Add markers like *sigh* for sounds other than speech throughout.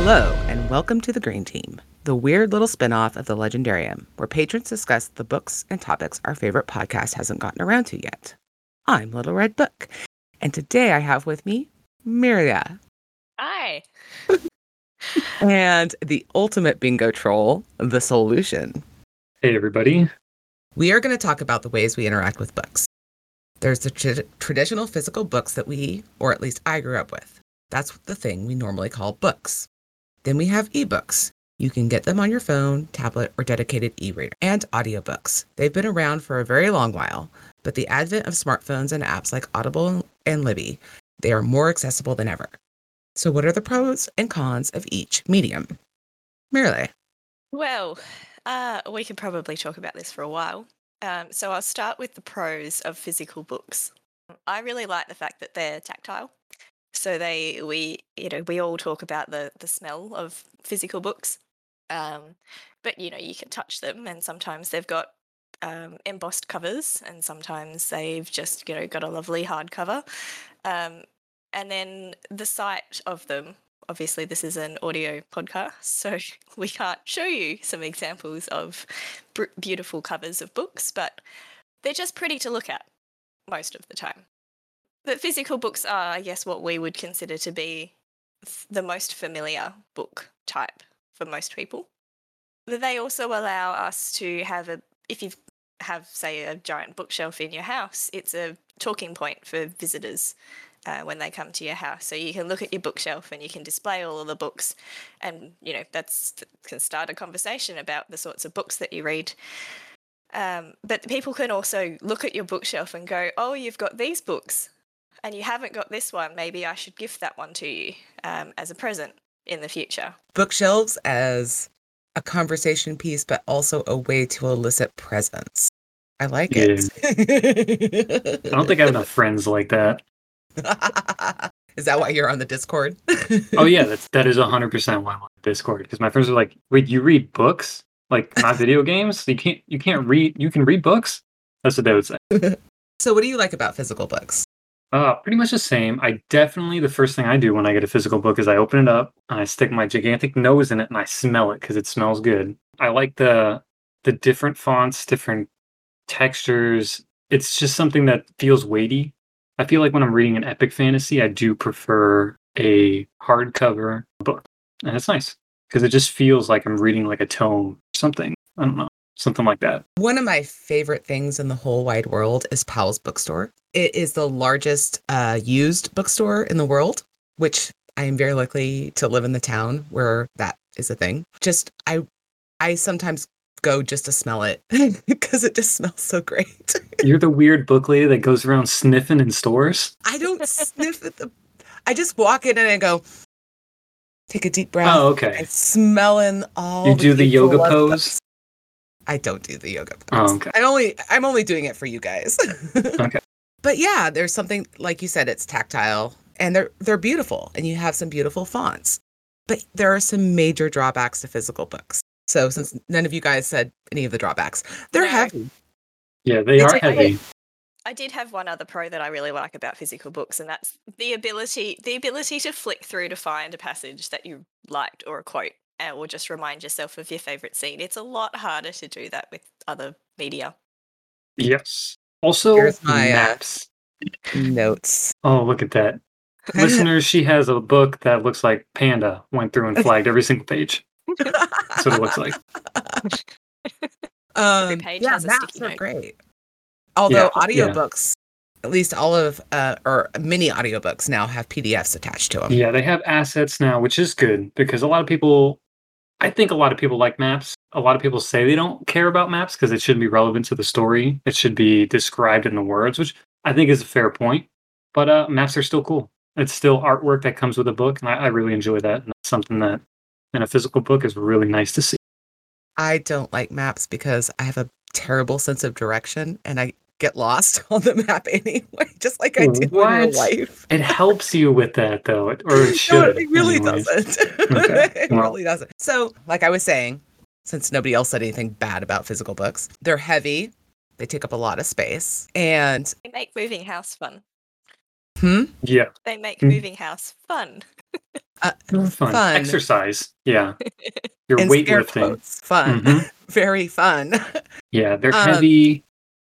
Hello, and welcome to the Green Team, the weird little spin-off of the Legendarium, where patrons discuss the books and topics our favorite podcast hasn't gotten around to yet. I'm Little Red Book, and today I have with me Miria Hi. and the ultimate bingo troll, the solution. Hey, everybody. We are going to talk about the ways we interact with books. There's the tr- traditional physical books that we, or at least I grew up with. That's the thing we normally call books. Then we have ebooks. You can get them on your phone, tablet, or dedicated e reader, and audiobooks. They've been around for a very long while, but the advent of smartphones and apps like Audible and Libby, they are more accessible than ever. So, what are the pros and cons of each medium? Merle. Well, uh, we could probably talk about this for a while. Um, so I'll start with the pros of physical books. I really like the fact that they're tactile. So they, we, you know, we all talk about the the smell of physical books, um, but you know, you can touch them, and sometimes they've got um, embossed covers, and sometimes they've just, you know, got a lovely hardcover. Um, and then the sight of them obviously this is an audio podcast *laughs* so we can't show you some examples of beautiful covers of books but they're just pretty to look at most of the time but physical books are i guess what we would consider to be the most familiar book type for most people they also allow us to have a if you have say a giant bookshelf in your house it's a talking point for visitors uh, when they come to your house. So you can look at your bookshelf and you can display all of the books, and you know that's can start a conversation about the sorts of books that you read. Um, but people can also look at your bookshelf and go, "Oh, you've got these books, and you haven't got this one. Maybe I should gift that one to you um, as a present in the future." Bookshelves as a conversation piece, but also a way to elicit presence. I like it. I don't think I have enough *laughs* friends like that. Is that why you're on the Discord? Oh yeah, *laughs* that's that is hundred percent why I'm on Discord because my friends are like, "Wait, you read books? Like not *laughs* video games? You can't you can't read you can read books?" That's what they would say. so, what do you like about physical books? Uh, pretty much the same. I definitely the first thing I do when I get a physical book is I open it up and I stick my gigantic nose in it and I smell it because it smells good. I like the the different fonts, different textures. It's just something that feels weighty. I feel like when I'm reading an epic fantasy, I do prefer a hardcover book, and it's nice because it just feels like I'm reading like a tome, or something. I don't know, something like that. One of my favorite things in the whole wide world is Powell's Bookstore. It is the largest uh, used bookstore in the world, which I am very lucky to live in the town where that is a thing. Just I, I sometimes go just to smell it *laughs* because it just smells so great. *laughs* You're the weird book lady that goes around sniffing in stores. I don't sniff at the. I just walk in and I go, take a deep breath. Oh, okay. and smell in all. You do the yoga pose? Books. I don't do the yoga pose. Oh, okay. I'm only I'm only doing it for you guys. *laughs* Okay. But yeah, there's something like you said, it's tactile and they're they're beautiful and you have some beautiful fonts. But there are some major drawbacks to physical books. So since none of you guys said any of the drawbacks, they're No. heavy. Yeah, they They are take- heavy. I did have one other pro that I really like about physical books, and that's the ability the ability to flick through to find a passage that you liked or a quote, or just remind yourself of your favorite scene. It's a lot harder to do that with other media. Yes. Also, Here's my, uh, maps. Notes. Oh, look at that. *laughs* Listeners, she has a book that looks like Panda went through and *laughs* flagged every single page. That's what it looks like. Um, page yeah, has a maps are note. great. Although Yeah, yeah. audiobooks, at least all of uh, or many audiobooks now have PDFs attached to them. Yeah, they have assets now, which is good because a lot of people, I think a lot of people like maps. A lot of people say they don't care about maps because it shouldn't be relevant to the story. It should be described in the words, which I think is a fair point. But uh, maps are still cool. It's still artwork that comes with a book, and I, I really enjoy that. And that's something that in a physical book is really nice to see. I don't like maps because I have a terrible sense of direction and I get lost *laughs* on the map anyway, just like I do in real life. It helps you with that, though, it- or it should. No, it really anyways. doesn't. *laughs* Okay, it well. really doesn't. So, like I was saying, since nobody else said anything bad about physical books, they're heavy. They take up a lot of space. And They make moving house fun. hmm, Yeah. They make Mm. moving house fun. Uh, Fun. Fun. Exercise. Yeah. *laughs* You're in scare weightlifting. quotes, fun, Mhm. very fun. Yeah, they're Um, heavy.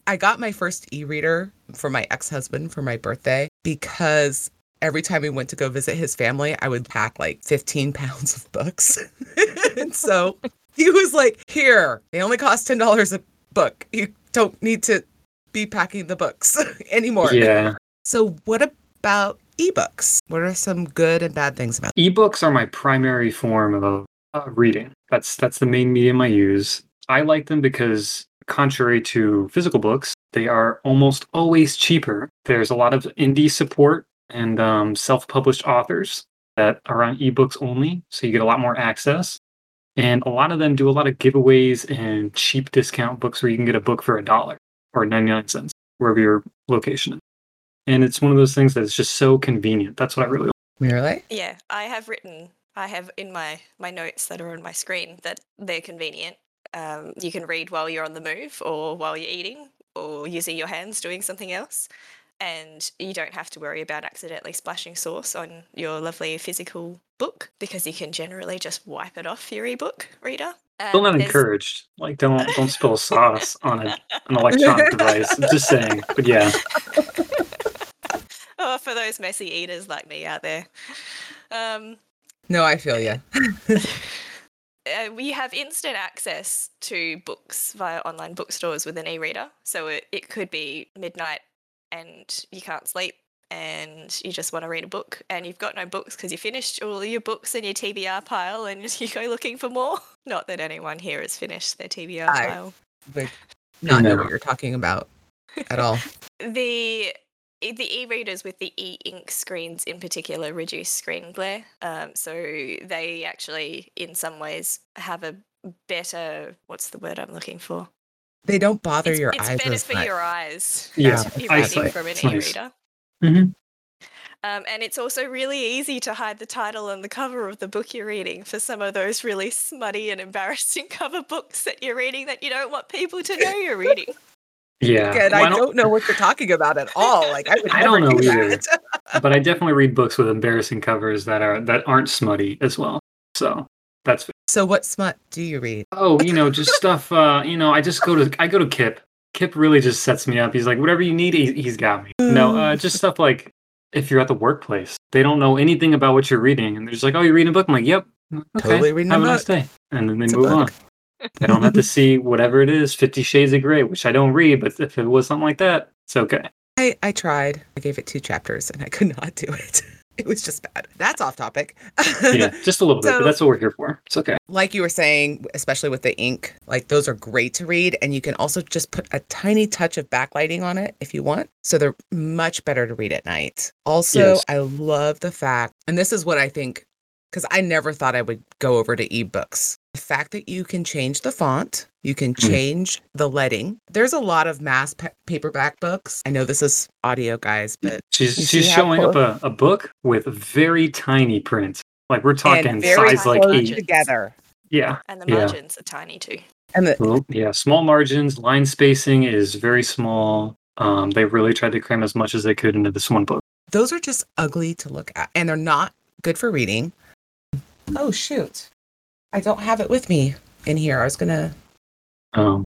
I got my first e-reader for my ex-husband for my birthday because every time we went to go visit his family, I would pack like 15 *laughs* pounds of books. *laughs* and so he was like, "Here, they only cost $10 a book. You don't need to be packing the books *laughs* anymore." Yeah. So what about ebooks? What are some good and bad things about? Ebooks are my primary form of uh, reading. That's that's the main medium I use. I like them because, contrary to physical books, they are almost always cheaper. There's a lot of indie support and um, self-published authors that are on ebooks only, so you get a lot more access. And a lot of them do a lot of giveaways and cheap discount books where you can get a book for a dollar or 99 cents, wherever your location is. And it's one of those things that is just so convenient. That's what I really Really? Yeah, I have written. I have in my my notes that are on my screen that they're convenient. Um, you can read while you're on the move, or while you're eating, or using your hands doing something else, and you don't have to worry about accidentally splashing sauce on your lovely physical book because you can generally just wipe it off your ebook reader. Still Um, not there's- encouraged. Like, don't don't spill *laughs* sauce on a, an electronic device. I'm just saying. But yeah, *laughs* Oh, for those messy eaters like me out there. Um, No, I feel you. *laughs* uh, we have instant access to books via online bookstores with an e-reader. So it, it could be midnight and you can't sleep and you just want to read a book and you've got no books because you finished all your books in your TBR pile and *laughs* you go looking for more. Not that anyone here has finished their TBR I- pile. Would not know what you're talking about at all. *laughs* The the e-readers with the e-ink screens in particular reduce screen glare. Um, so they actually, in some ways, have a better. What's the word I'm looking for? They don't bother it's, your it's eyes. It's better for much. your eyes. Yeah, to be eyesight. reading from an It's nice. e-reader. Mhm. Um, and it's also really easy to hide the title and the cover of the book you're reading for some of those really smutty and embarrassing *laughs* cover books that you're reading that you don't want people to know you're reading. Yeah. And Why I don't know what you're talking about at all. Like I I don't know do either. *laughs* But I definitely read books with embarrassing covers that are that aren't smutty as well. So that's So what smut do you read? oh, you know, just stuff. Uh, you know, I just go to I go to Kip. Kip really just sets me up. He's like, whatever you need, he, he's got me. No, uh, just stuff like if you're at the workplace, they don't know anything about what you're reading, and they're just like, "Oh, you're reading a book." I'm like, "Yep, okay, Totally reading a have a nice day," and then they It's move on. They don't have to see whatever it is, Fifty Shades of Grey, which I don't read, but if it was something like that, it's okay. I, I tried. I gave it two chapters and I could not do it. *laughs* It was just bad. That's off topic. Yeah, *laughs* just a little bit, So- but that's what we're here for. It's okay. like you were saying, especially with the ink, like those are great to read. And you can also just put a tiny touch of backlighting on it if you want. So they're much better to read at night. Also, Yes. I love the fact, and this is what I think, because I never thought I would go over to ebooks. The fact that you can change the font, you can Mm. change the leading. There's a lot of mass pa- paperback books. I know this is audio, guys, but She's she's showing up a, a book with very tiny print. Like we're talking and very size like close eight. together. Yeah. And the Yeah. margins are tiny too. And the, Well, yeah, small margins, line spacing is very small. Um, they really tried to cram as much as they could into this one book. those are just ugly to look at and they're not good for reading. Oh shoot. I don't have it with me in here. I was gonna Um,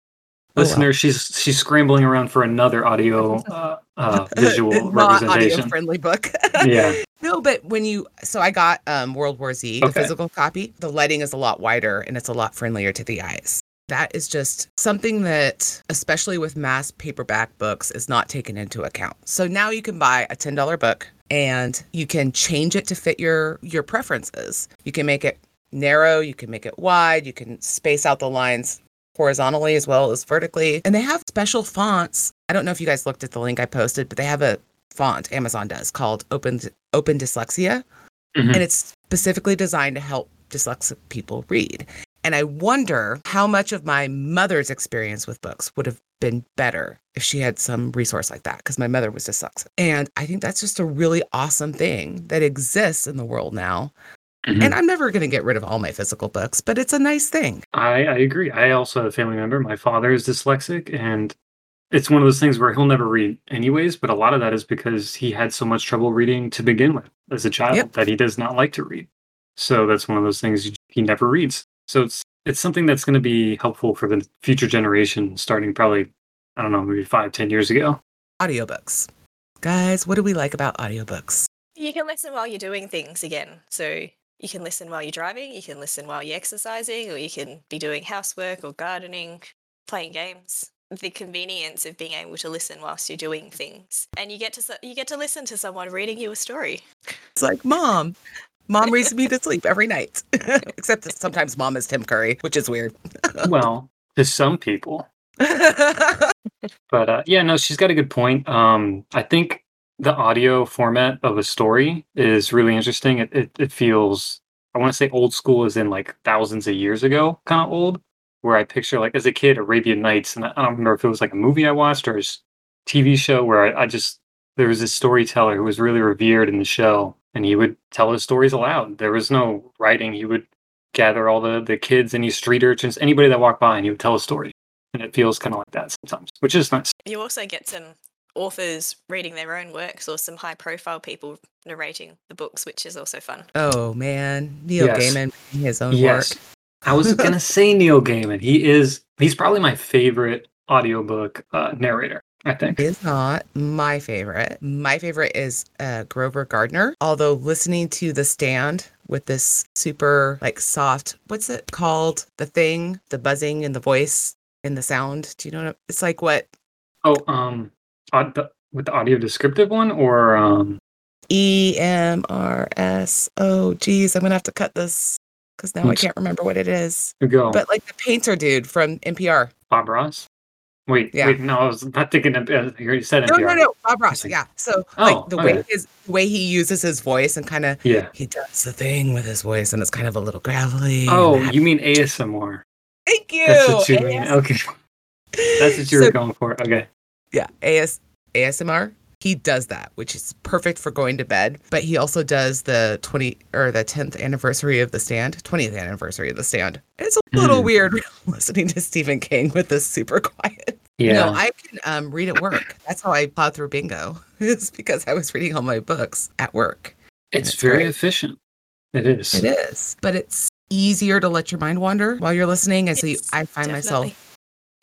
Oh, well. listener, she's she's scrambling around for another audio *laughs* uh, uh, visual *laughs* not audio friendly book. *laughs* Yeah, no, but when you so I got um World War Z, the Okay. physical copy. The lighting is a lot wider and it's a lot friendlier to the eyes. That is just something that, especially with mass paperback books, is not taken into account. So now you can buy a $10 book and you can change it to fit your your preferences. You can make it narrow, you can make it wide, you can space out the lines horizontally as well as vertically. And they have special fonts. I don't know if you guys looked at the link I posted, but they have a font Amazon does called Open Open Dyslexia, Mhm. and it's specifically designed to help dyslexic people read. And I wonder how much of my mother's experience with books would have been better if she had some resource like that because my mother was dyslexic. And I think that's just a really awesome thing that exists in the world now. Mhm. And I'm never going to get rid of all my physical books, but it's a nice thing. I, I agree. I also have a family member. My father is dyslexic, and it's one of those things where he'll never read anyways. But a lot of that is because he had so much trouble reading to begin with as a child Yep. that he does not like to read. So that's one of those things he never reads. So it's it's something that's going to be helpful for the future generation, starting probably I don't know maybe five ten years ago. Audiobooks, guys. What do we like about audiobooks? You can listen while you're doing things again. So you can listen while you're driving, you can listen while you're exercising, or you can be doing housework or gardening, playing games. The convenience of being able to listen whilst you're doing things, and you get to you get to listen to someone reading you a story. It's like mom. Mom reads me to sleep every night. *laughs* Except that sometimes mom is Tim Curry, which is weird. well, to some people, *laughs* but uh, yeah, no, she's got a good point. Um, I think the audio format of a story is really interesting. It it, it feels I want to say old school is in like thousands of years ago, kind of old. Where I picture like as a kid Arabian Nights, and I don't remember if it was like a movie I watched or a TV show where I, I just there was this storyteller who was really revered in the show, and he would tell his stories aloud. There was no writing. He would gather all the the kids, any street urchins, anybody that walked by, and he would tell a story. And it feels kind of like that sometimes, which is nice. You also get some authors reading their own works or some high profile people narrating the books, which is also fun. oh man, Neil Yes. Gaiman making his own Yes. work. I was *laughs* gonna say Neil Gaiman. He is he's probably my favorite audiobook uh, narrator, I think. is not my favorite. My favorite is uh, Grover Gardner. Although listening to The Stand with this super like soft, what's it called? The thing, the buzzing and the voice and the sound. Do you know what it's like? What Oh, um aud- the, with the audio descriptive one or um E M R S. Oh, geez, I'm gonna have to cut this because now I can't remember what it is. go But like the painter dude from NPR. Bob Ross? Wait, Yeah. wait, no, I was not thinking of uh, you already said it. No, no, no, Bob Ross. Yeah. So Oh, like the way okay. his the way he uses his voice and kind of Yeah. he does the thing with his voice and it's kind of a little gravelly. Oh, you mean ASMR. thank you. That's what you mean. Okay. That's what you were going for. Okay. Yeah, AS ASMR. He does that, which is perfect for going to bed. But he also does the 20 or the 10th anniversary of the stand, 20th anniversary of the stand. It's a little Mm. weird *laughs* listening to Stephen King with this super quiet. Yeah. No, I can um, read at work. That's how I plowed through bingo. *laughs* It's because I was reading all my books at work. it's it's very great. efficient. It is. It is, but it's easier to let your mind wander while you're listening. And so you, I find definitely. myself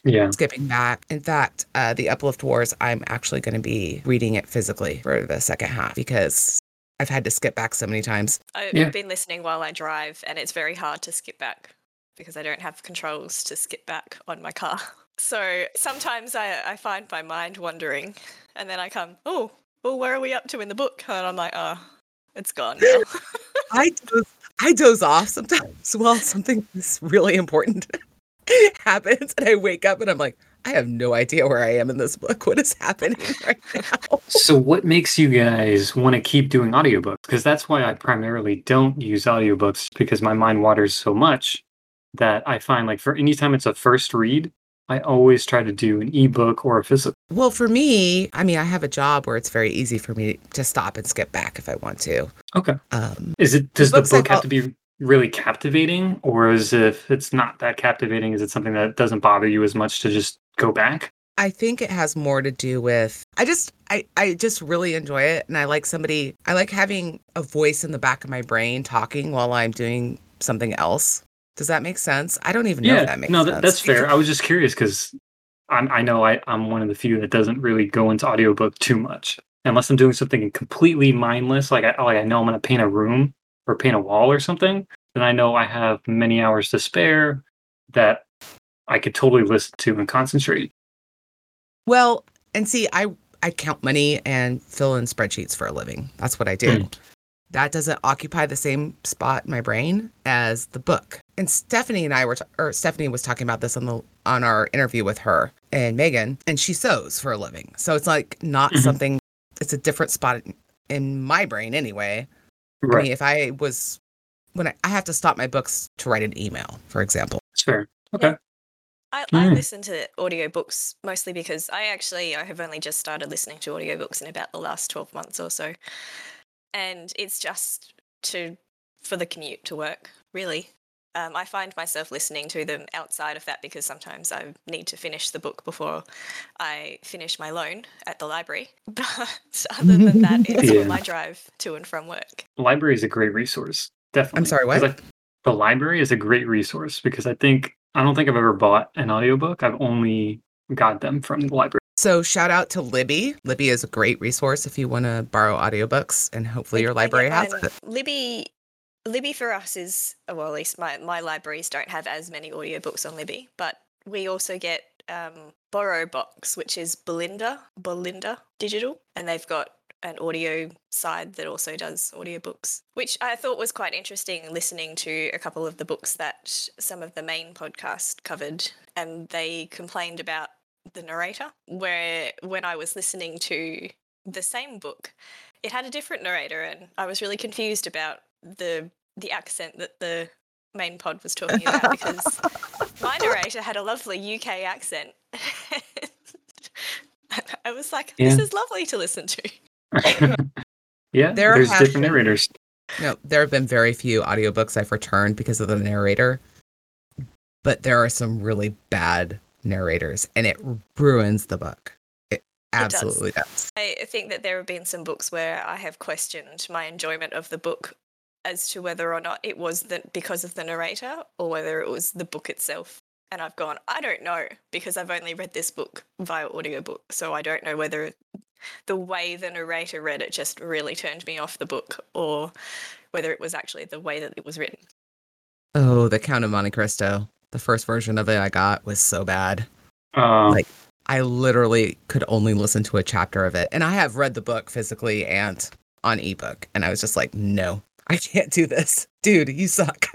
Yeah. skipping back. In fact, uh, the Uplift Wars, I'm actually going to be reading it physically for the second half because I've had to skip back so many times. I've been listening while I drive, and it's very hard to skip back because I don't have controls to skip back on my car. *laughs* So sometimes I, I find my mind wandering, and then I come, oh, well, where are we up to in the book? And I'm like, oh, it's gone now. *laughs* I doze, I doze off sometimes *laughs* while something is really important *laughs* happens, and I wake up and I'm like, I have no idea where I am in this book. What is happening *laughs* right now? So what makes you guys want to keep doing audiobooks? Because that's why I primarily don't use audiobooks because my mind waters so much that I find like for anytime it's a first read, I always try to do an ebook or a physical. Well, for me, I mean, I have a job where it's very easy for me to stop and skip back if I want to. Okay. Um, Is it does the book have to be really captivating or is if it's not that captivating, is it something that doesn't bother you as much to just go back? I think it has more to do with I just I I just really enjoy it and I like somebody I like having a voice in the back of my brain talking while I'm doing something else. Does that make sense? I don't even know if that makes no, that, that's fair. I was just curious because I know I, I'm one of the few that doesn't really go into audiobook too much. Unless I'm doing something completely mindless, like I, like I know I'm going to paint a room or paint a wall or something, then I know I have many hours to spare that I could totally listen to and concentrate. Well, and see, I I count money and fill in spreadsheets for a living. That's what I do. Mm. That doesn't occupy the same spot in my brain as the book. And Stephanie and I were, t- or Stephanie was talking about this on the on our interview with her and Megan, and she sews for a living. So it's like not Mhm. something. It's a different spot in my brain anyway. I Right. mean, if I was when I, I have to stop my books to write an email, for example. Sure. Okay. I, I Mm. listen to audiobooks mostly because I actually I have only just started listening to audiobooks in about the last 12 months or so. And it's just to for the commute to work, really. Um, I find myself listening to them outside of that because sometimes I need to finish the book before I finish my loan at the library. *laughs* But other than that, *laughs* it's Yeah. my drive to and from work. Library is a great resource. definitely. I'm sorry, 'Cause what? I- the library is a great resource because I think I don't think I've ever bought an audiobook. I've only got them from the library. So shout out to Libby. Libby is a great resource if you want to borrow audiobooks, and hopefully your I- I get library has it. Libby, Libby for us is uh, well, at least my my libraries don't have as many audiobooks on Libby, but we also get um, Borrow Box, which is Bolinda Bolinda Digital, and they've got an audio side that also does audiobooks, which I thought was quite interesting listening to a couple of the books that some of the main podcast covered and they complained about the narrator where when I was listening to the same book it had a different narrator and I was really confused about the the accent that the main pod was talking about because *laughs* my narrator had a lovely UK accent. *laughs* I was like, this Yeah. is lovely to listen to. *laughs* yeah, There there's have different been- narrators. No, there have been very few audiobooks I've returned because of the narrator, but there are some really bad narrators, and it ruins the book. It does. absolutely does. I think that there have been some books where I have questioned my enjoyment of the book as to whether or not it was the, because of the narrator or whether it was the book itself. And I've gone, I don't know, because I've only read this book via audiobook. So I don't know whether the way the narrator read it just really turned me off the book or whether it was actually the way that it was written. Oh, the Count of Monte Cristo. The first version of it I got was so bad. Uh, Like- I literally could only listen to a chapter of it. And I have read the book physically and on ebook. And I was just like, no, I can't do this. Dude, you suck.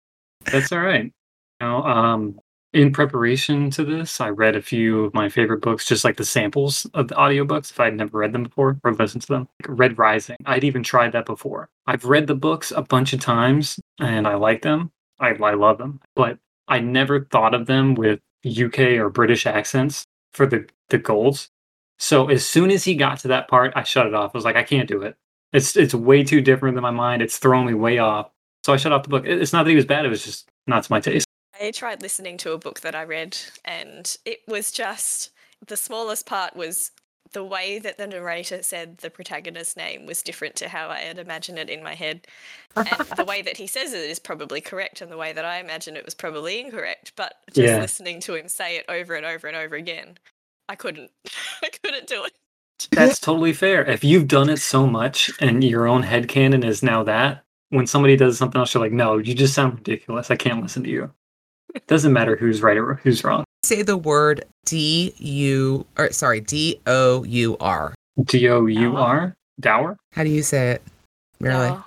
*laughs* That's all right. Know, um, in preparation to this, I read a few of my favorite books, just like the samples of the audiobooks if I'd never read them before or listened to them. Like Red Rising. I'd even tried that before. I've read the books a bunch of times and I like them. I, I love them. But I never thought of them with UK or British accents for the, the golds. So as soon as he got to that part, I shut it off. I was like, I can't do it. It's it's way too different than my mind. It's throwing me way off. So I shut off the book. It's not that he was bad. It was just not to my taste. I tried listening to a book that I read, and it was just the smallest part was the way that the narrator said the protagonist's name was different to how I had imagined it in my head. And the way that he says it is probably correct, and the way that I imagined it was probably incorrect. But just Yeah. listening to him say it over and over and over again, I couldn't. *laughs* I couldn't do it. That's totally fair. If you've done it so much and your own head headcanon is now that, when somebody does something else, you're like, no, you just sound ridiculous. I can't listen to you. It doesn't matter who's right or who's wrong. Say the word D U or sorry, D O U R. D O U R? Uh-huh. Dower? How do you say it? Really? No.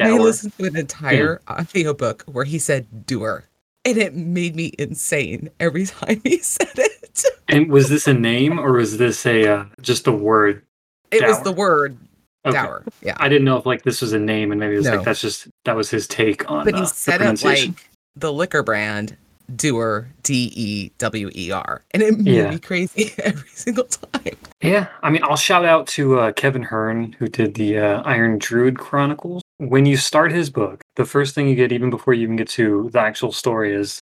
I listened to an entire audiobook where he said doer. And it made me insane every *laughs* time he said it. And was this a name or was this a uh, just a word? It was the word Okay. dower. Yeah. I didn't know if like this was a name and maybe it was No. like that's just that was his take on But uh, he the said it like the liquor brand doer, D E W E R. And it made Yeah. me crazy *laughs* every single time. Yeah, I mean, I'll shout out to uh, Kevin Hearne, who did the uh, Iron Druid Chronicles. When you start his book, the first thing you get, even before you even get to the actual story, is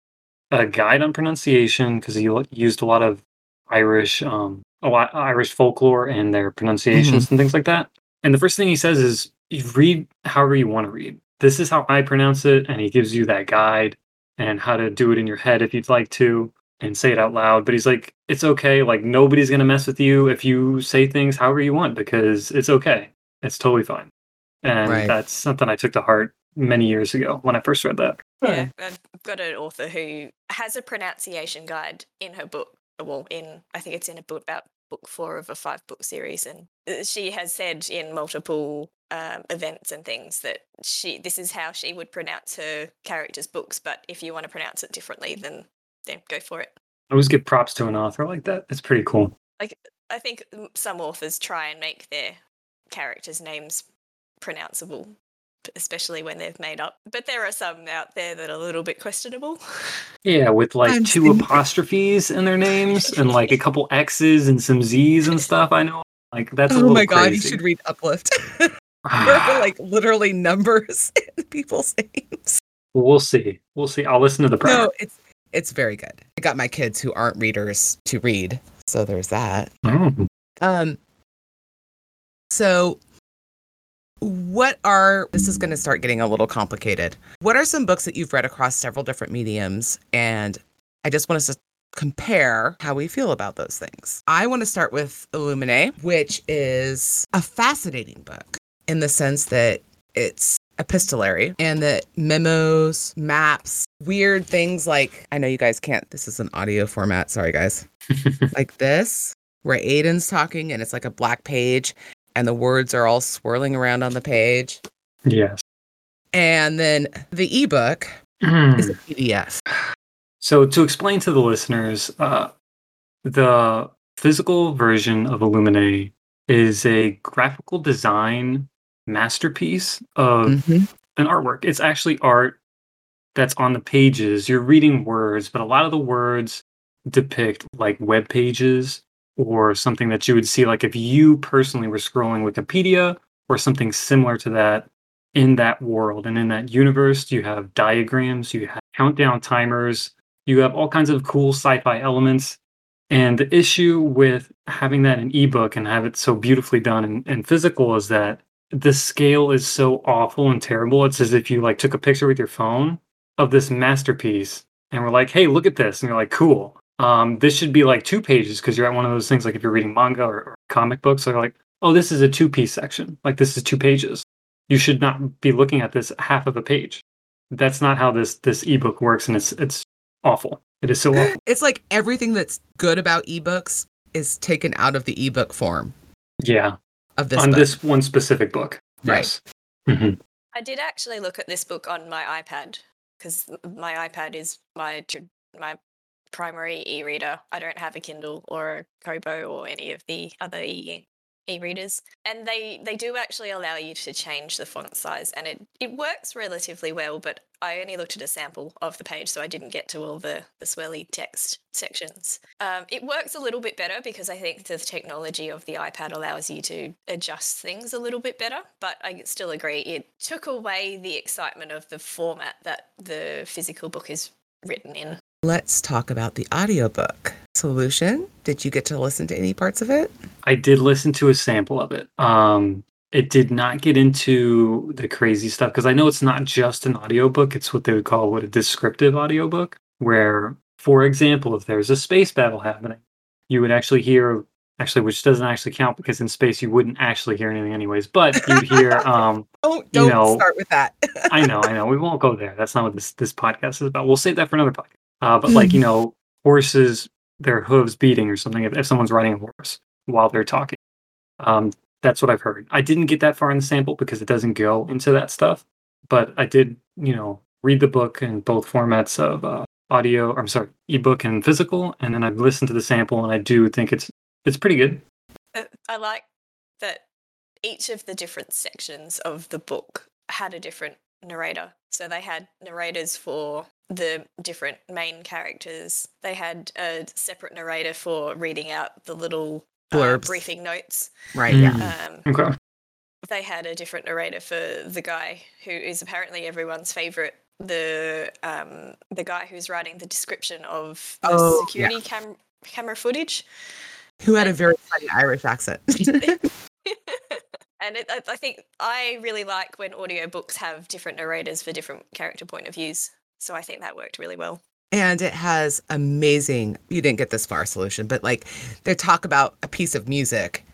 a guide on pronunciation because he used a lot of Irish, um, a lot Irish folklore and their pronunciations and things like that. And the first thing he says is, you read however you want to read. This is how I pronounce it, and he gives you that guide and how to do it in your head if you'd like to and say it out loud. But he's like, it's okay. Like nobody's gonna mess with you if you say things however you want because it's okay. It's totally fine. And Right. that's something I took to heart many years ago when I first read that. Yeah, I've got an author who has a pronunciation guide in her book. Well, in I think it's in a book about book four of a five book series, and uh, she has said in multiple um, events and things that she this is how she would pronounce her characters' books. But if you want to pronounce it differently, then then go for it. I always give props to an author like that. It's pretty cool. Like I think some authors try and make their characters' names pronounceable, especially when they've made up. But there are some out there that are a little bit questionable. *laughs* Yeah, with like I'm two seeing- apostrophes in their names and like a couple X's and some Z's and stuff. I know. Like that's a oh little my god, you should read Uplift. *laughs* There are like literally numbers *laughs* in people's names. we'll see. We'll see. I'll listen to the primer. No, it's it's very good. I got my kids who aren't readers to read, so there's that. Oh. Um, so what are this is going to start getting a little complicated. What are some books that you've read across several different mediums and I just want us to compare how we feel about those things. I want to start with Illuminae, which is a fascinating book in the sense that it's epistolary and that memos, maps, weird things like I know you guys can't, this is an audio format. Sorry, guys. *laughs* like this, where AIDAN's talking and it's like a black page and the words are all swirling around on the page. Yes. And then the ebook is a PDF. So, to explain to the listeners, uh, the physical version of Illuminae is a graphical design masterpiece of Mhm. an artwork. It's actually art that's on the pages. You're reading words, but a lot of the words depict like web pages or something that you would see like if you personally were scrolling Wikipedia or something similar to that in that world and in that universe you have diagrams, you have countdown timers, you have all kinds of cool sci-fi elements. And the issue with having that in ebook and have it so beautifully done in, in physical is that the scale is so awful and terrible. It's as if you like took a picture with your phone of this masterpiece and we're like, hey, look at this. And you're like, cool. Um, this should be like two pages because you're at one of those things like if you're reading manga or, or comic books, they're like, oh, this is a two piece section. Like this is two pages. You should not be looking at this half of a page. That's not how this this ebook works, and it's it's awful. It is so awful. *laughs* It's like everything that's good about ebooks is taken out of the ebook form Yeah, of this on book. this one specific book. Right. Yes. Mhm. I did actually look at this book on my iPad because my iPad is my my primary e-reader. I don't have a Kindle or a Kobo or any of the other e e-readers, and they they do actually allow you to change the font size, and it it works relatively well. But I only looked at a sample of the page, so I didn't get to all the the swirly text sections. Um, it works a little bit better because I think the technology of the iPad allows you to adjust things a little bit better. But I still agree, it took away the excitement of the format that the physical book is written in. Let's talk about the audiobook solution. Did you get to listen to any parts of it? I did listen to a sample of it. Um, it did not get into the crazy stuff because I know it's not just an audiobook. It's what they would call what a descriptive audiobook, where, for example, if there's a space battle happening, you would actually hear actually, which doesn't actually count because in space you wouldn't actually hear anything anyways, but you'd hear *laughs* um Don't don't know- start with that. I know, I *laughs* know. We won't go there. That's not what this this podcast is about. We'll save that for another podcast. Uh, but like you know, horses, their hooves beating or something. If, if someone's riding a horse while they're talking, um, that's what I've heard. I didn't get that far in the sample because it doesn't go into that stuff. But I did, you know, read the book in both formats of uh, audio. Or I'm sorry, ebook and physical, and then I've listened to the sample, and I do think it's it's pretty good. Uh, I like that each of the different sections of the book had a different narrator. So they had narrators for the different main characters. They had a separate narrator for reading out the little uh, briefing notes. right, yeah. Mm. Um, Okay. they had a different narrator for the guy who is apparently everyone's favorite. The um, the guy who's writing the description of the Oh, yeah. security cam- camera footage. Who had a very funny Irish accent. *laughs* *laughs* and it, I, I think I really like when audiobooks have different narrators for different character point of views. So I think that worked really well. and it has amazing you didn't get this far solution but like they talk about a piece of music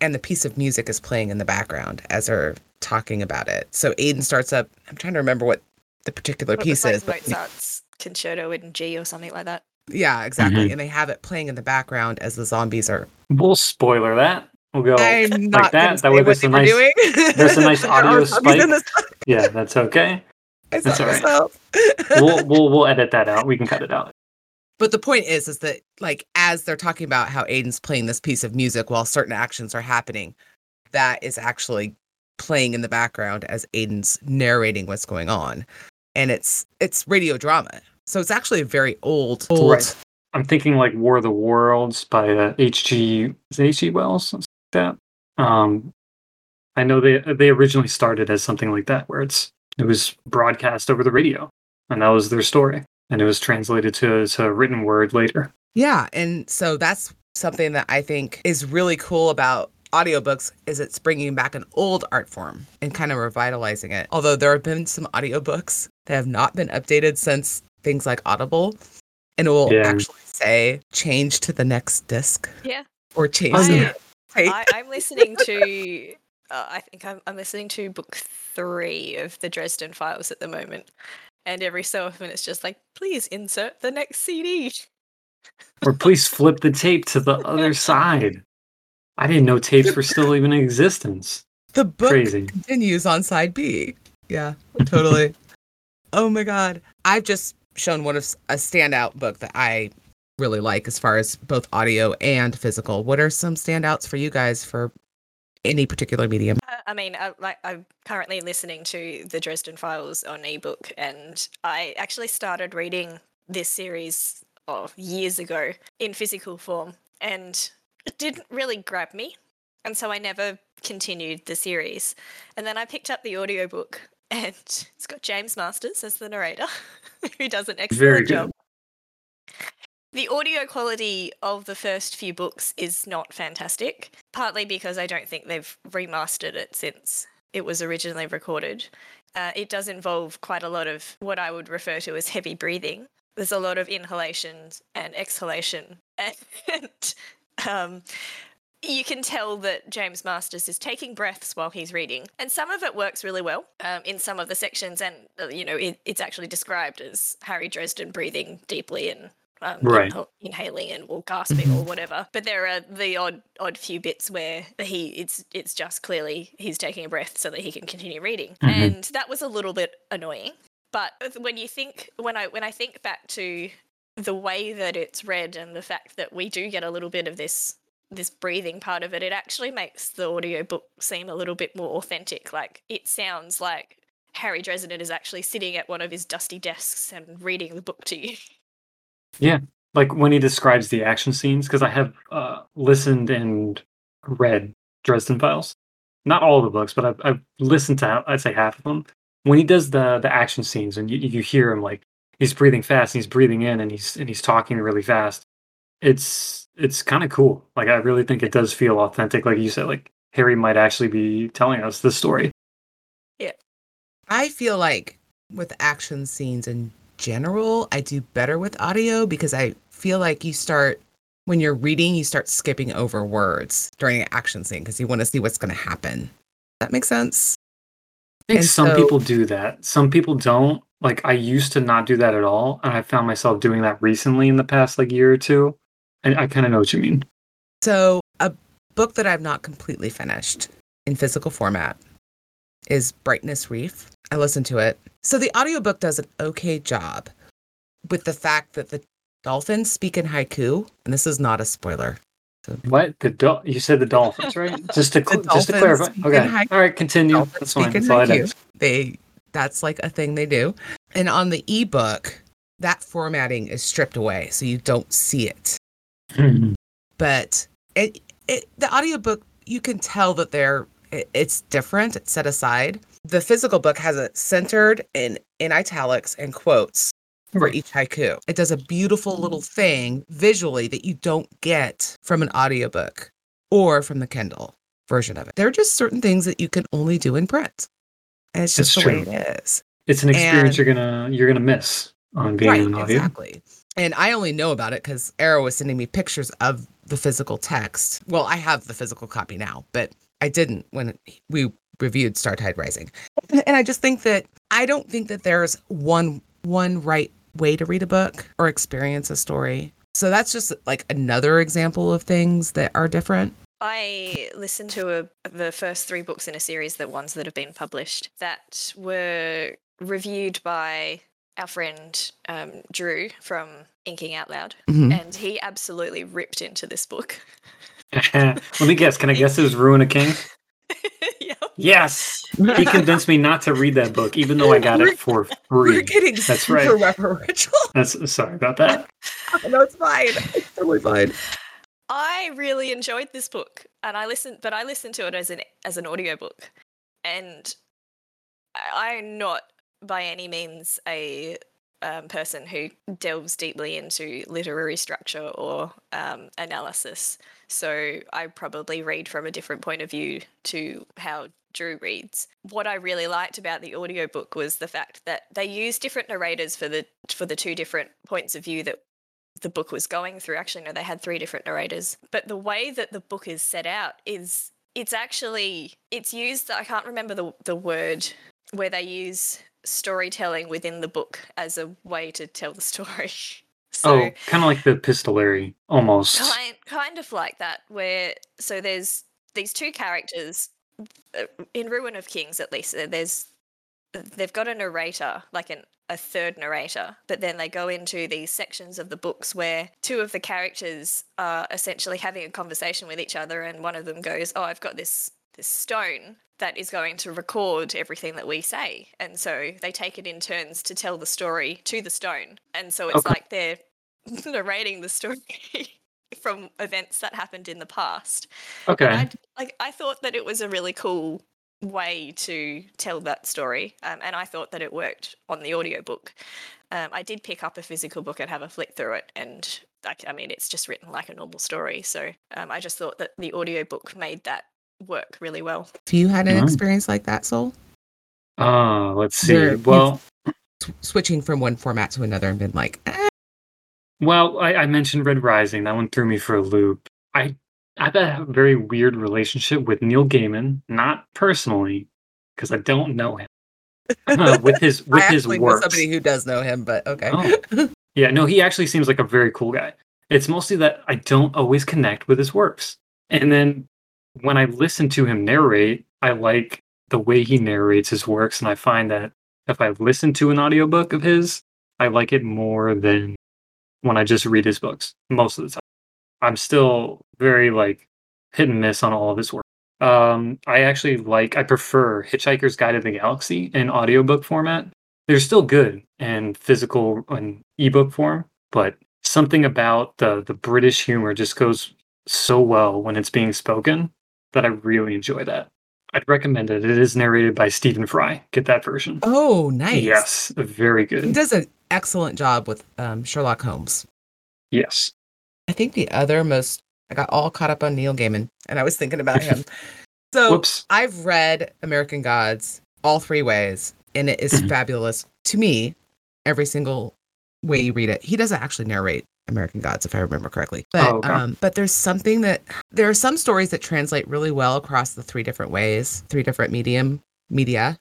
and the piece of music is playing in the background as they're talking about it so AIDAN starts up i'm trying to remember what the particular What piece is like but Mozart's concerto in G or something like that. yeah exactly Mhm. and they have it playing in the background as the zombies are We'll spoiler that. We'll go. i'm not that? That way what there's they a nice- doing there's a nice *laughs* audio zombies spike. *laughs* Yeah, that's okay. I That's saw all right. myself. *laughs* We'll we'll we'll edit that out. We can cut it out. But the point is, is that like as they're talking about how AIDAN's playing this piece of music while certain actions are happening, that is actually playing in the background as AIDAN's narrating what's going on, and it's it's radio drama. So it's actually a very old, old Right. I'm thinking like War of the Worlds by uh, H.G. H.G. Wells? Something like that. Um, I know they they originally started as something like that, where it's it was broadcast over the radio, and that was their story, and it was translated to to written word later. Yeah, and so that's something that I think is really cool about audiobooks is it's bringing back an old art form and kind of revitalizing it. Although there have been some audiobooks that have not been updated since things like Audible, and it will Yeah. actually say change to the next disc Yeah. or change Oh, to yeah. I, I'm listening to. *laughs* Uh, I think I'm, I'm listening to book three of the Dresden Files at the moment, and every so often it's just like, please insert the next CD. Or please flip the tape to the other *laughs* side. I didn't know tapes were still even in existence. The book Crazy. continues on side B. Yeah, totally. *laughs* oh my god. I've just shown one of a standout book that I really like as far as both audio and physical. What are some standouts for you guys for any particular medium? Uh, I mean, I, like I'm currently listening to the Dresden Files on ebook, and I actually started reading this series oh, years ago in physical form, and it didn't really grab me, and so I never continued the series. And then I picked up the audiobook, *laughs* and it's got James Marsters as the narrator, *laughs* who does an excellent Very job. The audio quality of the first few books is not fantastic, partly because I don't think they've remastered it since it was originally recorded. Uh, it does involve quite a lot of what I would refer to as heavy breathing. There's a lot of inhalations and exhalation, *laughs* and um, you can tell that James Marsters is taking breaths while he's reading, and some of it works really well um, in some of the sections, and uh, you know it, it's actually described as Harry Dresden breathing deeply and um, Right. inhaling and or gasping or whatever. But there are the odd odd few bits where he it's it's just clearly he's taking a breath so that he can continue reading, Mhm. and that was a little bit annoying. But when you think when I when I think back to the way that it's read and the fact that we do get a little bit of this this breathing part of it, it actually makes the audiobook seem a little bit more authentic. Like it sounds like Harry Dresden is actually sitting at one of his dusty desks and reading the book to you. *laughs* Yeah, like when he describes the action scenes, because I have uh, listened and read Dresden Files. Not all the books, but I've, I've listened to I'd say half of them. When he does the the action scenes, and you, you hear him like he's breathing fast, and he's breathing in, and he's and he's talking really fast. It's it's kind of cool. Like I really think it does feel authentic. Like you said, like Harry might actually be telling us this story. Yeah, I feel like with action scenes in general, I do better with audio because I feel like you start when you're reading, you start skipping over words during an action scene because you want to see what's going to happen. That makes sense. I think And some so- people do that. Some people don't. Like I used to not do that at all, and I found myself doing that recently in the past like year or two. And I kind of know what you mean. So, a book that I've not completely finished in physical format is Brightness Reef. I listened to it. So, the audiobook does an okay job with the fact that the dolphins speak in haiku, and this is not a spoiler. What the dol- you said the dolphins, right? *laughs* Just to cl- just to clarify. Okay, all right, continue. Dolphins That's fine. in That's haiku. They that's like a thing they do. And on the ebook, that formatting is stripped away, so you don't see it. Hmm. but it, it the audiobook you can tell that they're it's different it's set aside. The physical book has it centered in in italics and quotes for each haiku. It does a beautiful little thing visually that you don't get from an audiobook or from the kindle version of it. There are just certain things that you can only do in print. And it's just It's the way it is. It's an experience And- you're gonna you're gonna miss on being right on audio. exactly. And i only know about it because arrow was sending me pictures of the physical text. Well i have the physical copy now but i didn't when we reviewed Startide Rising *laughs* and i just think that i don't think that there's one one right way to read a book or experience a story so that's just like another example of things that are different I listened to a, the first three books in a series, the ones that have been published, that were reviewed by our friend um, Drew from Inking Out Loud, Mhm. and he absolutely ripped into this book. *laughs* *laughs* Let me guess. Can I guess it was Ruin a King? *laughs* yeah. Yes. He convinced me not to read that book, even though I got it for we're free. getting That's super right. referential That's sorry about that. *laughs* no it's fine it's totally fine I really enjoyed this book, and I listened, but I listened to it as an as an audiobook, and I- I'm not by any means a um, person who delves deeply into literary structure or um, analysis. So I probably read from a different point of view to how Drew reads. What I really liked about the audiobook was the fact that they use different narrators for the for the two different points of view that the book was going through. Actually, no, they had three different narrators. But the way that the book is set out is it's actually it's used I can't remember the the word where they use storytelling within the book as a way to tell the story. *laughs* So oh, kind of like the epistolary, almost. kind kind of like that where so there's these two characters uh, in Ruin of Kings at least there's they've got a narrator like an a third narrator, but then they go into these sections of the books where two of the characters are essentially having a conversation with each other, and one of them goes, "Oh, I've got this this stone that is going to record everything that we say," and so they take it in turns to tell the story to the stone, and so it's Okay. like they're *laughs* narrating the story. *laughs* From events that happened in the past, Okay. I like I thought that it was a really cool way to tell that story, um, and I thought that it worked on the audiobook. Um, I did pick up a physical book and have a flick through it, and like, I mean, it's just written like a normal story. So um, I just thought that the audiobook made that work really well. Have you had an Nice. experience like that, Soul? Uh, let's see. You've- Well, switching from one format to another and been like, eh, well, I, I mentioned Red Rising. That one threw me for a loop. I I've had a very weird relationship with Neil Gaiman, not personally, because I don't know him. *laughs* with his with I his actually know works. somebody who does know him, but okay. Oh. *laughs* Yeah, no, he actually seems like a very cool guy. It's mostly that I don't always connect with his works. And then when I listen to him narrate, I like the way he narrates his works. And I find that if I listen to an audiobook of his, I like it more than when I just read his books most of the time. I'm still very like hit and miss on all of his work. Um, I actually like, I prefer Hitchhiker's Guide to the Galaxy in audiobook format they're still good in physical and ebook form, but something about the the British humor just goes so well when it's being spoken that I really enjoy that. I'd recommend it. It is narrated by Stephen Fry. Get that version. Oh, nice. Yes, very good. He does an excellent job with um, Sherlock Holmes. Yes. I think the other most, I got all caught up on Neil Gaiman and I was thinking about him. *laughs* So Whoops. I've read American Gods all three ways, and it is Mhm. fabulous to me. Every single way you read it, he doesn't actually narrate American Gods, if I remember correctly. But Oh, okay. um, but there's something that there are some stories that translate really well across the three different ways, three different medium media,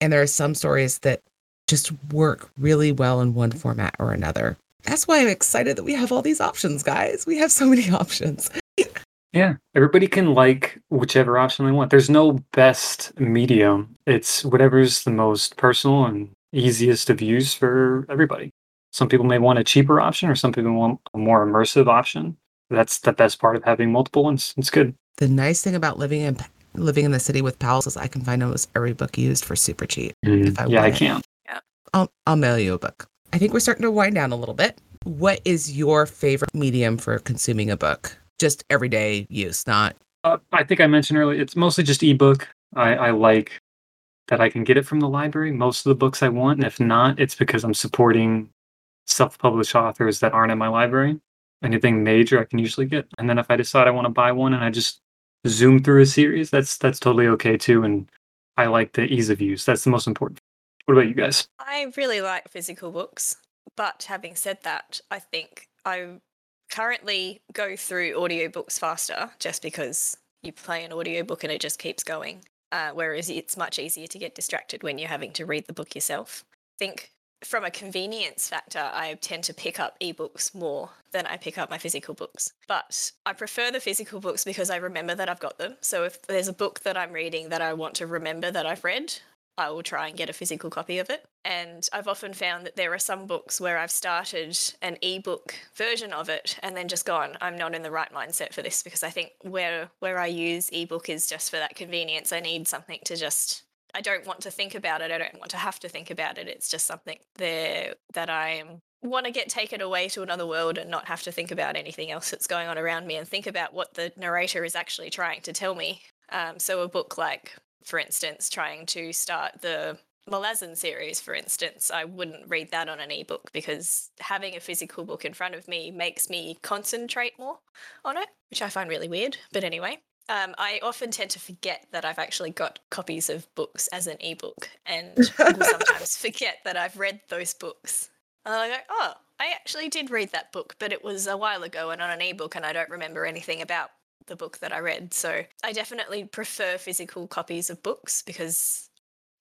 and there are some stories that just work really well in one format or another. That's why I'm excited that we have all these options, guys. We have so many *laughs* options. Yeah. Everybody can like whichever option they want. There's no best medium. It's whatever's the most personal and easiest of use for everybody. Some people may want a cheaper option or some people want a more immersive option. That's the best part of having multiple ones. It's good. The nice thing about living in living in the city with pals is I can find almost every book used for super cheap. If I yeah, I want it. can. I'll I'll mail you a book. I think we're starting to wind down a little bit. What is your favorite medium for consuming a book? Just everyday use, not Uh, I think I mentioned earlier, it's mostly just ebook. I, I like that I can get it from the library, most of the books I want. And if not, it's because I'm supporting self published authors that aren't in my library. Anything major I can usually get. And then if I decide I want to buy one and I just zoom through a series, that's that's totally okay too. And I like the ease of use. That's the most important. What about you guys? I really like physical books, but having said that, I think I currently go through audiobooks faster just because you play an audiobook and it just keeps going. Uh, whereas it's much easier to get distracted when you're having to read the book yourself. I think from a convenience factor, I tend to pick up ebooks more than I pick up my physical books. But I prefer the physical books because I remember that I've got them. So if there's a book that I'm reading that I want to remember that I've read, I will try and get a physical copy of it. And I've often found that there are some books where I've started an ebook version of it and then just gone, I'm not in the right mindset for this because I think where where I use ebook is just for that convenience. I need something to just I don't want to think about it. I don't want to have to think about it. It's just something there that I want to get taken away to another world and not have to think about anything else that's going on around me and think about what the narrator is actually trying to tell me. Um, so a book like, for instance, trying to start the Malazan series, for instance, I wouldn't read that on an ebook because having a physical book in front of me makes me concentrate more on it, which I find really weird. But anyway, um, I often tend to forget that I've actually got copies of books as an ebook and will sometimes *laughs* forget that I've read those books. And I go, oh, I actually did read that book, but it was a while ago and on an ebook, and I don't remember anything about the book that I read. So I definitely prefer physical copies of books because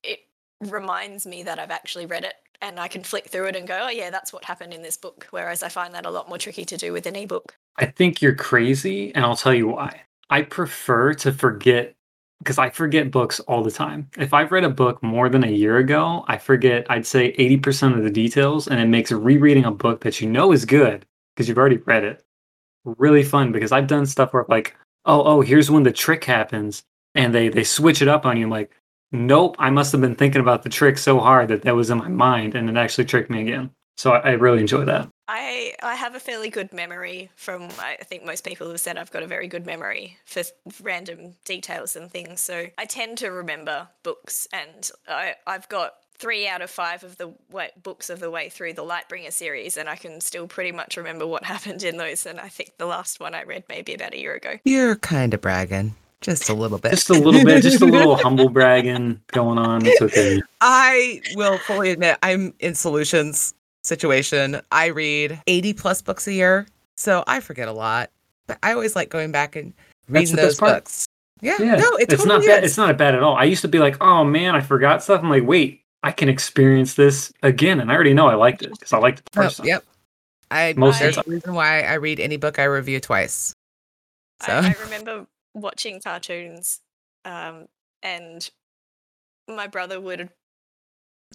it reminds me that I've actually read it and I can flick through it and go, oh, yeah, that's what happened in this book. Whereas I find that a lot more tricky to do with an ebook. I think you're crazy, and I'll tell you why. I prefer to forget because I forget books all the time. If I've read a book more than a year ago, I forget, I'd say 80% of the details, and it makes rereading a book that you know is good because you've already read it really fun because I've done stuff where like, oh, oh, here's when the trick happens, and they they switch it up on you. I'm like, nope, I must have been thinking about the trick so hard that that was in my mind, and it actually tricked me again. So I, I really enjoy that. I I have a fairly good memory from I think most people have said I've got a very good memory for random details and things. So I tend to remember books and I I've got three out of five of the way, books of the way through the Lightbringer series, and I can still pretty much remember what *laughs* happened in those. And I think the last one I read maybe about a year ago. You're kind of bragging. Just a little bit. Just a little bit. Just a *laughs* little humble bragging going on. It's okay. I will fully admit I'm in solutions situation. I read 80 plus books a year, so I forget a lot. But I always like going back and reading those books. Yeah, yeah, no, it it's totally not bad. It's not bad at all. I used to be like, oh man, I forgot stuff. I'm like, wait, I can experience this again, and I already know I liked it because I liked it the first oh, Yep. I most there's a reason why I read any book I review twice. So I, I remember watching cartoons, um, and my brother would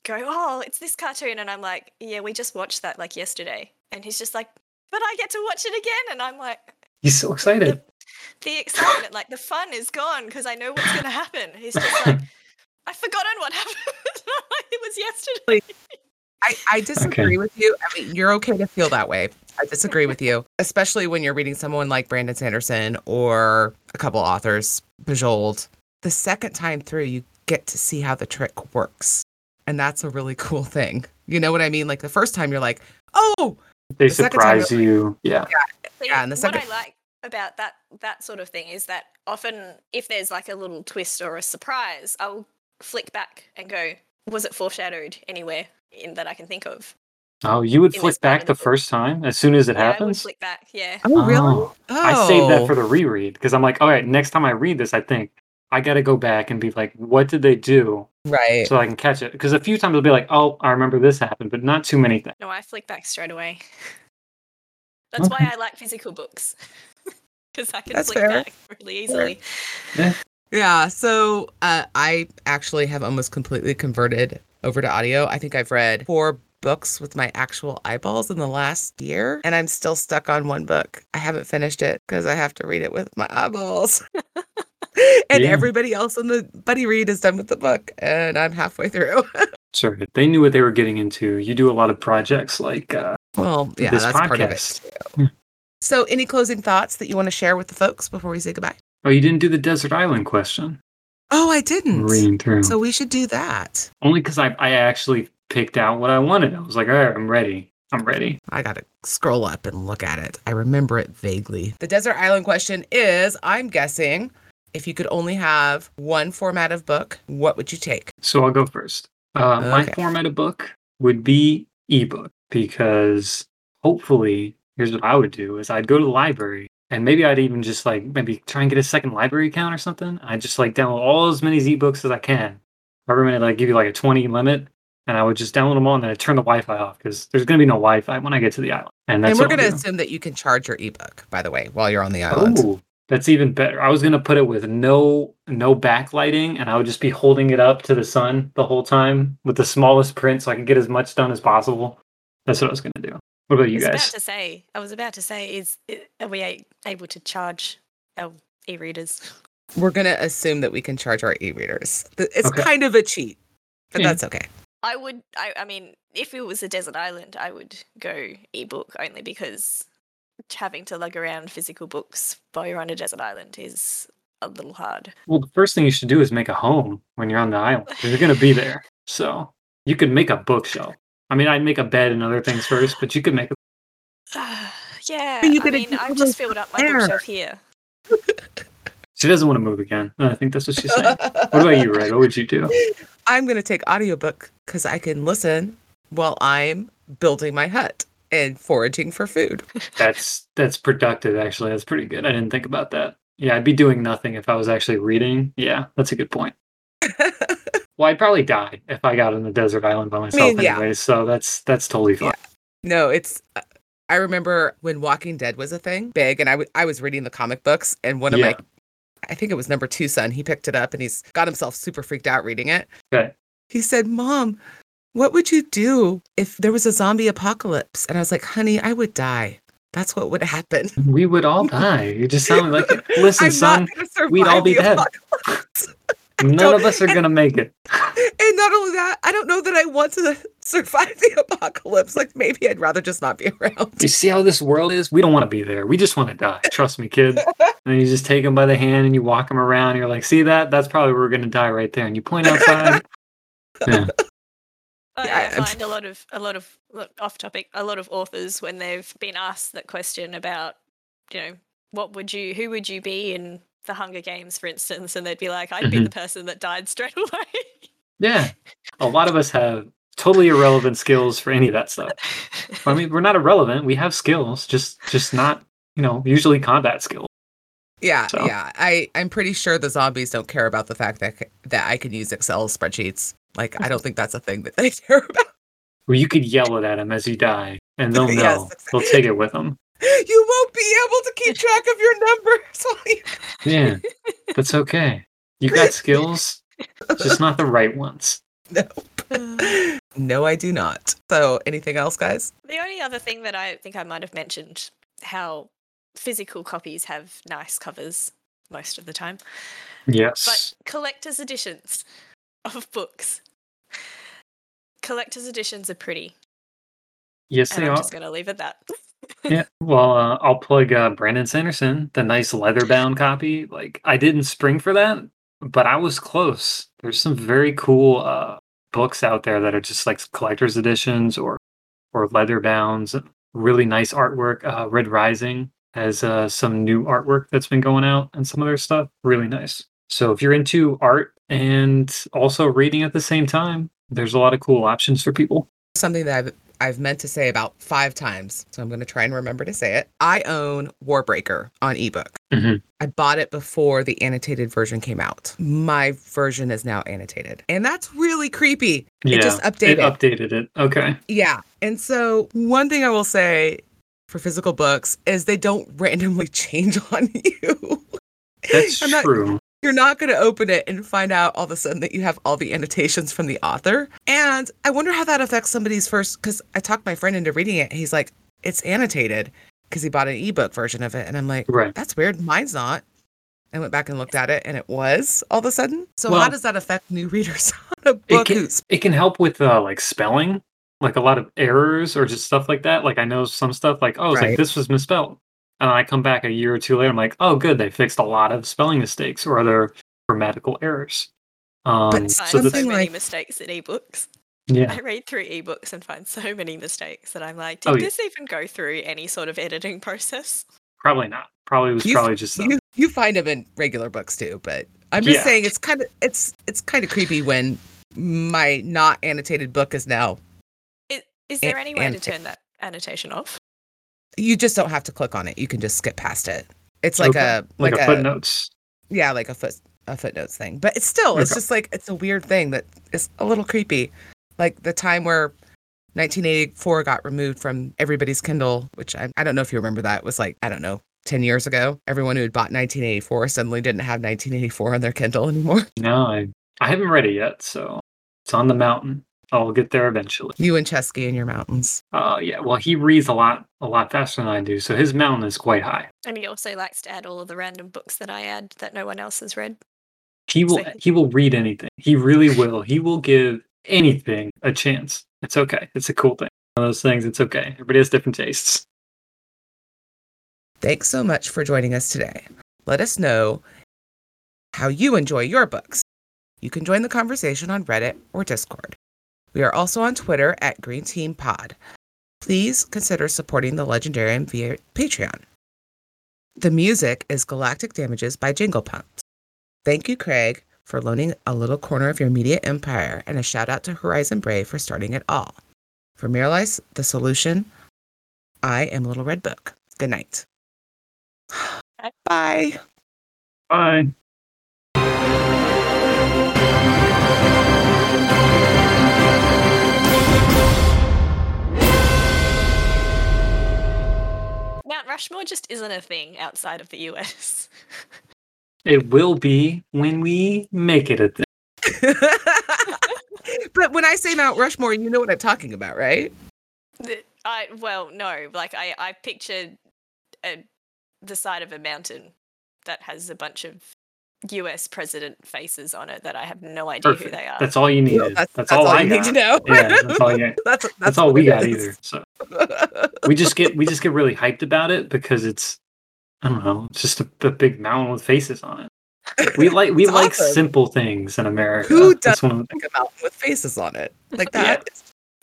go, "Oh, it's this cartoon," and I'm like, "Yeah, we just watched that like yesterday," and he's just like, "But I get to watch it again," and I'm like, "He's so excited." The, the excitement, like the fun, is gone because I know what's going to happen. He's just like. *laughs* I've forgotten what happened. *laughs* it was yesterday. I, I disagree okay. with you. I mean, you're okay to feel that way. I disagree with you, especially when you're reading someone like Brandon Sanderson or a couple authors, Bujold. The second time through, you get to see how the trick works. And that's a really cool thing. You know what I mean? Like the first time, you're like, oh, they the surprise you. Like, yeah. Yeah. yeah. And the second, what I like about that that sort of thing is that often if there's like a little twist or a surprise, I'll flick back and go, was it foreshadowed anywhere in that I can think of? Oh, you would flick back the, the first time as soon as it yeah, happens? I would flick back, yeah. Oh, really? Oh. I saved that oh. for the reread because I'm like, all right, next time I read this, I think I got to go back and be like, what did they do? Right. So I can catch it. Because a few times I'll be like, oh, I remember this happened, but not too many things. No, I flick back straight away. That's okay. why I like physical books. *laughs* Because I can That's flick fair. back really easily. Yeah. Yeah, so uh, I actually have almost completely converted over to audio. I think I've read four books with my actual eyeballs in the last year, and I'm still stuck on one book. I haven't finished it because I have to read it with my eyeballs. *laughs* *laughs* and yeah. everybody else in the buddy read is done with the book, and I'm halfway through. *laughs* sure, they knew what they were getting into. You do a lot of projects like uh, well, yeah, that's podcast. part of it. So, any closing thoughts that you want to share with the folks before we say goodbye? Oh, you didn't do the desert island question. Oh, I didn't. Reading through. So we should do that. Only because I, I actually picked out what I wanted. I was like, all right, I'm ready. I'm ready. I got to scroll up and look at it. I remember it vaguely. The desert island question is I'm guessing if you could only have one format of book, what would you take? So I'll go first. Uh, okay. My format of book would be ebook because hopefully, here's what I would do: is I'd go to the library and maybe I'd even just like maybe try and get a second library account or something. I'd just like download all as many ebooks as I can. Every minute, I give you like a twenty limit, and I would just download them all and then I turn the Wi-Fi off because there's going to be no Wi-Fi when I get to the island. And, and we're going to assume that you can charge your ebook, by the way, while you're on the island. Ooh, that's even better. I was going to put it with no no backlighting, and I would just be holding it up to the sun the whole time with the smallest print, so I can get as much done as possible. That's what I was going to do. What about you guys? I was guys? about to say, I was about to say, is are we able to charge our e-readers? *laughs* We're gonna assume that we can charge our e-readers. It's okay. kind of a cheat, but yeah. that's okay. I would. I, I mean, if it was a desert island, I would go ebook only because having to lug around physical books while you're on a desert island is a little hard. Well, the first thing you should do is make a home when you're on the island. You're going to be *laughs* there. So you could make a bookshelf. I mean, I'd make a bed and other things first, but you could make a. *sighs* yeah, you I could mean, I've just filled up my there. bookshelf here. *laughs* She doesn't want to move again. I think that's what she's saying. what about you, Ray? What would you do? *laughs* I'm going to take audiobook because I can listen while I'm building my hut and foraging for food. *laughs* That's that's productive. Actually, that's pretty good. I didn't think about that. Yeah, I'd be doing nothing if I was actually reading. Yeah, that's a good point. *laughs* Well, I'd probably die if I got on the desert island by myself, mean, yeah. anyways. So that's that's totally fine. no, it's. uh, I remember when Walking Dead was a thing, big, and I w- I was reading the comic books, and one of Yeah. my, I think it was number two son, he picked it up and he's got himself super freaked out reading it. Okay. He said, "Mom, what would you do if there was a zombie apocalypse?" And I was like, "Honey, I would die. That's what would happen." *laughs* We would all die. You just sound like it. *laughs* Listen, son. not gonna survive we'd all be dead. *laughs* None of us are gonna make it. And not only that, I don't know that I want to survive the apocalypse. Like maybe I'd rather just not be around. You see how this world is? We don't want to be there. We just want to die. Trust me, kid. And you just take them by the hand and you walk them around. And you're like, see that? That's probably where we're gonna die right there. And you point outside. yeah. I, Yeah, I find a lot of a lot of off topic. A lot of authors when they've been asked that question about, you know, what would you, who would you be in the Hunger Games, for instance, and they'd be like, I'd be Mhm. the person that died straight *laughs* away. Yeah. A lot of us have totally irrelevant skills for any of that stuff. I mean, we're not irrelevant. We have skills, just just not, you know, usually combat skills. Yeah, So- yeah. I I'm pretty sure the zombies don't care about the fact that that I can use Excel spreadsheets. Like I don't think that's a thing that they *laughs* care about. Well, you could yell it at them as you die, and they'll *laughs* know. Yes, They'll take it with them. You won't be able to keep track of your numbers. *laughs* Yeah, that's okay. You got skills, just not the right ones. Nope. *sighs* no, I do not. So, anything else, guys? The only other thing that I think I might have mentioned how physical copies have nice covers most of the time, Yes. but collector's editions of books. Collector's editions are pretty, yes, and they I'm are. just going to leave it at that. *laughs* Yeah. Well, uh, I'll plug uh, Brandon Sanderson, the nice leather bound copy. Like, I didn't spring for that, but I was close. There's some very cool uh, books out there that are just like collector's editions or or leather bounds. Really nice artwork. Uh, Red Rising has uh, some new artwork that's been going out and some other stuff. Really nice. So if you're into art and also reading at the same time, there's a lot of cool options for people. Something that I've I've meant to say about five times, so I'm going to try and remember to say it. I own Warbreaker on ebook. Mhm. I bought it before the annotated version came out. My version is now annotated, and that's really creepy. Yeah, it just It updated. updated it. Okay. Yeah. And so, one thing I will say for physical books is they don't *laughs* randomly change on you. That's I'm not- true. You're not going to open it and find out all of a sudden that you have all the annotations from the author. And I wonder how that affects somebody's first, because I talked my friend into reading it. He's like, it's annotated because he bought an ebook version of it. And I'm like, Right. that's weird. Mine's not. I went back and looked at it and it was all of a sudden. So, Well- how does that affect new readers *laughs* on a It book can, who's it can help with uh, like spelling, like a lot of errors or just stuff like that. Like I know some stuff like, oh, it's Right. like this was misspelled. And I come back a year or two later, I'm like, oh, good, they fixed a lot of spelling mistakes or other grammatical errors. Um, But find so so this, something many like- mistakes in ebooks. yeah, I read through ebooks and find so many mistakes that I'm like, did Oh, yeah. this even go through any sort of editing process? probably not. Probably was You- probably just uh, you you find them in regular books too but i'm just Yeah. saying it's kind of it's it's kind of creepy when my not annotated book is now Is, is An- there any way to turn that annotation off? You just don't have to click on it you can just skip past it it's like Okay. a like, like, a, a, footnotes. yeah like a foot a footnotes thing but it's still it's Okay. just like it's a weird thing that is a little creepy like the time where 1984 got removed from everybody's kindle which I, I don't know if you remember that it was like i don't know 10 years ago everyone who had bought 1984 suddenly didn't have 1984 on their kindle anymore No, I I haven't read it yet, so it's on the mountain. I'll get there eventually. You and Chesky in your mountains. Uh, yeah. Well, he reads a lot, a lot faster than I do, so his mountain is quite high. And he also likes to add all of the random books that I add that no one else has read. He will So- he will read anything. He really will. He will give anything a chance. It's okay. It's a cool thing. One of those things, it's okay. Everybody has different tastes. Thanks so much for joining us today. Let us know how you enjoy your books. You can join the conversation on Reddit or Discord. We are also on Twitter at Green Team Pod. Please consider supporting the Legendarium via Patreon. The music is Galactic Damages by Jingle Punks. Thank you, Craig, for loaning a little corner of your media empire, and a shout out to Horizon Brave for starting it all. For Miralice, the solution, I am Little Red Book. Good night. *sighs* Bye. Bye. Rushmore just isn't a thing outside of the US. It will be when we make it a thing. *laughs* but when I say Mount Rushmore, you know what I'm talking about, right? I well, no, like I I pictured a, the side of a mountain that has a bunch of US president faces on it that I have no idea who they are. That's all you No, needed. that's, that's, that's all, I you got. need to know. Yeah, that's all you. *laughs* that's, that's, That's all we got is. either. So we just get we just get really hyped about it because it's I don't know, it's just a, a big mountain with faces on it. We like we It's like simple things in America. Who doesn't one of the, like a mountain with faces on it like *laughs* that?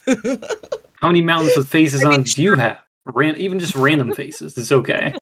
*laughs* how many mountains with faces I mean, on do you have? Ran, even just random faces. It's okay.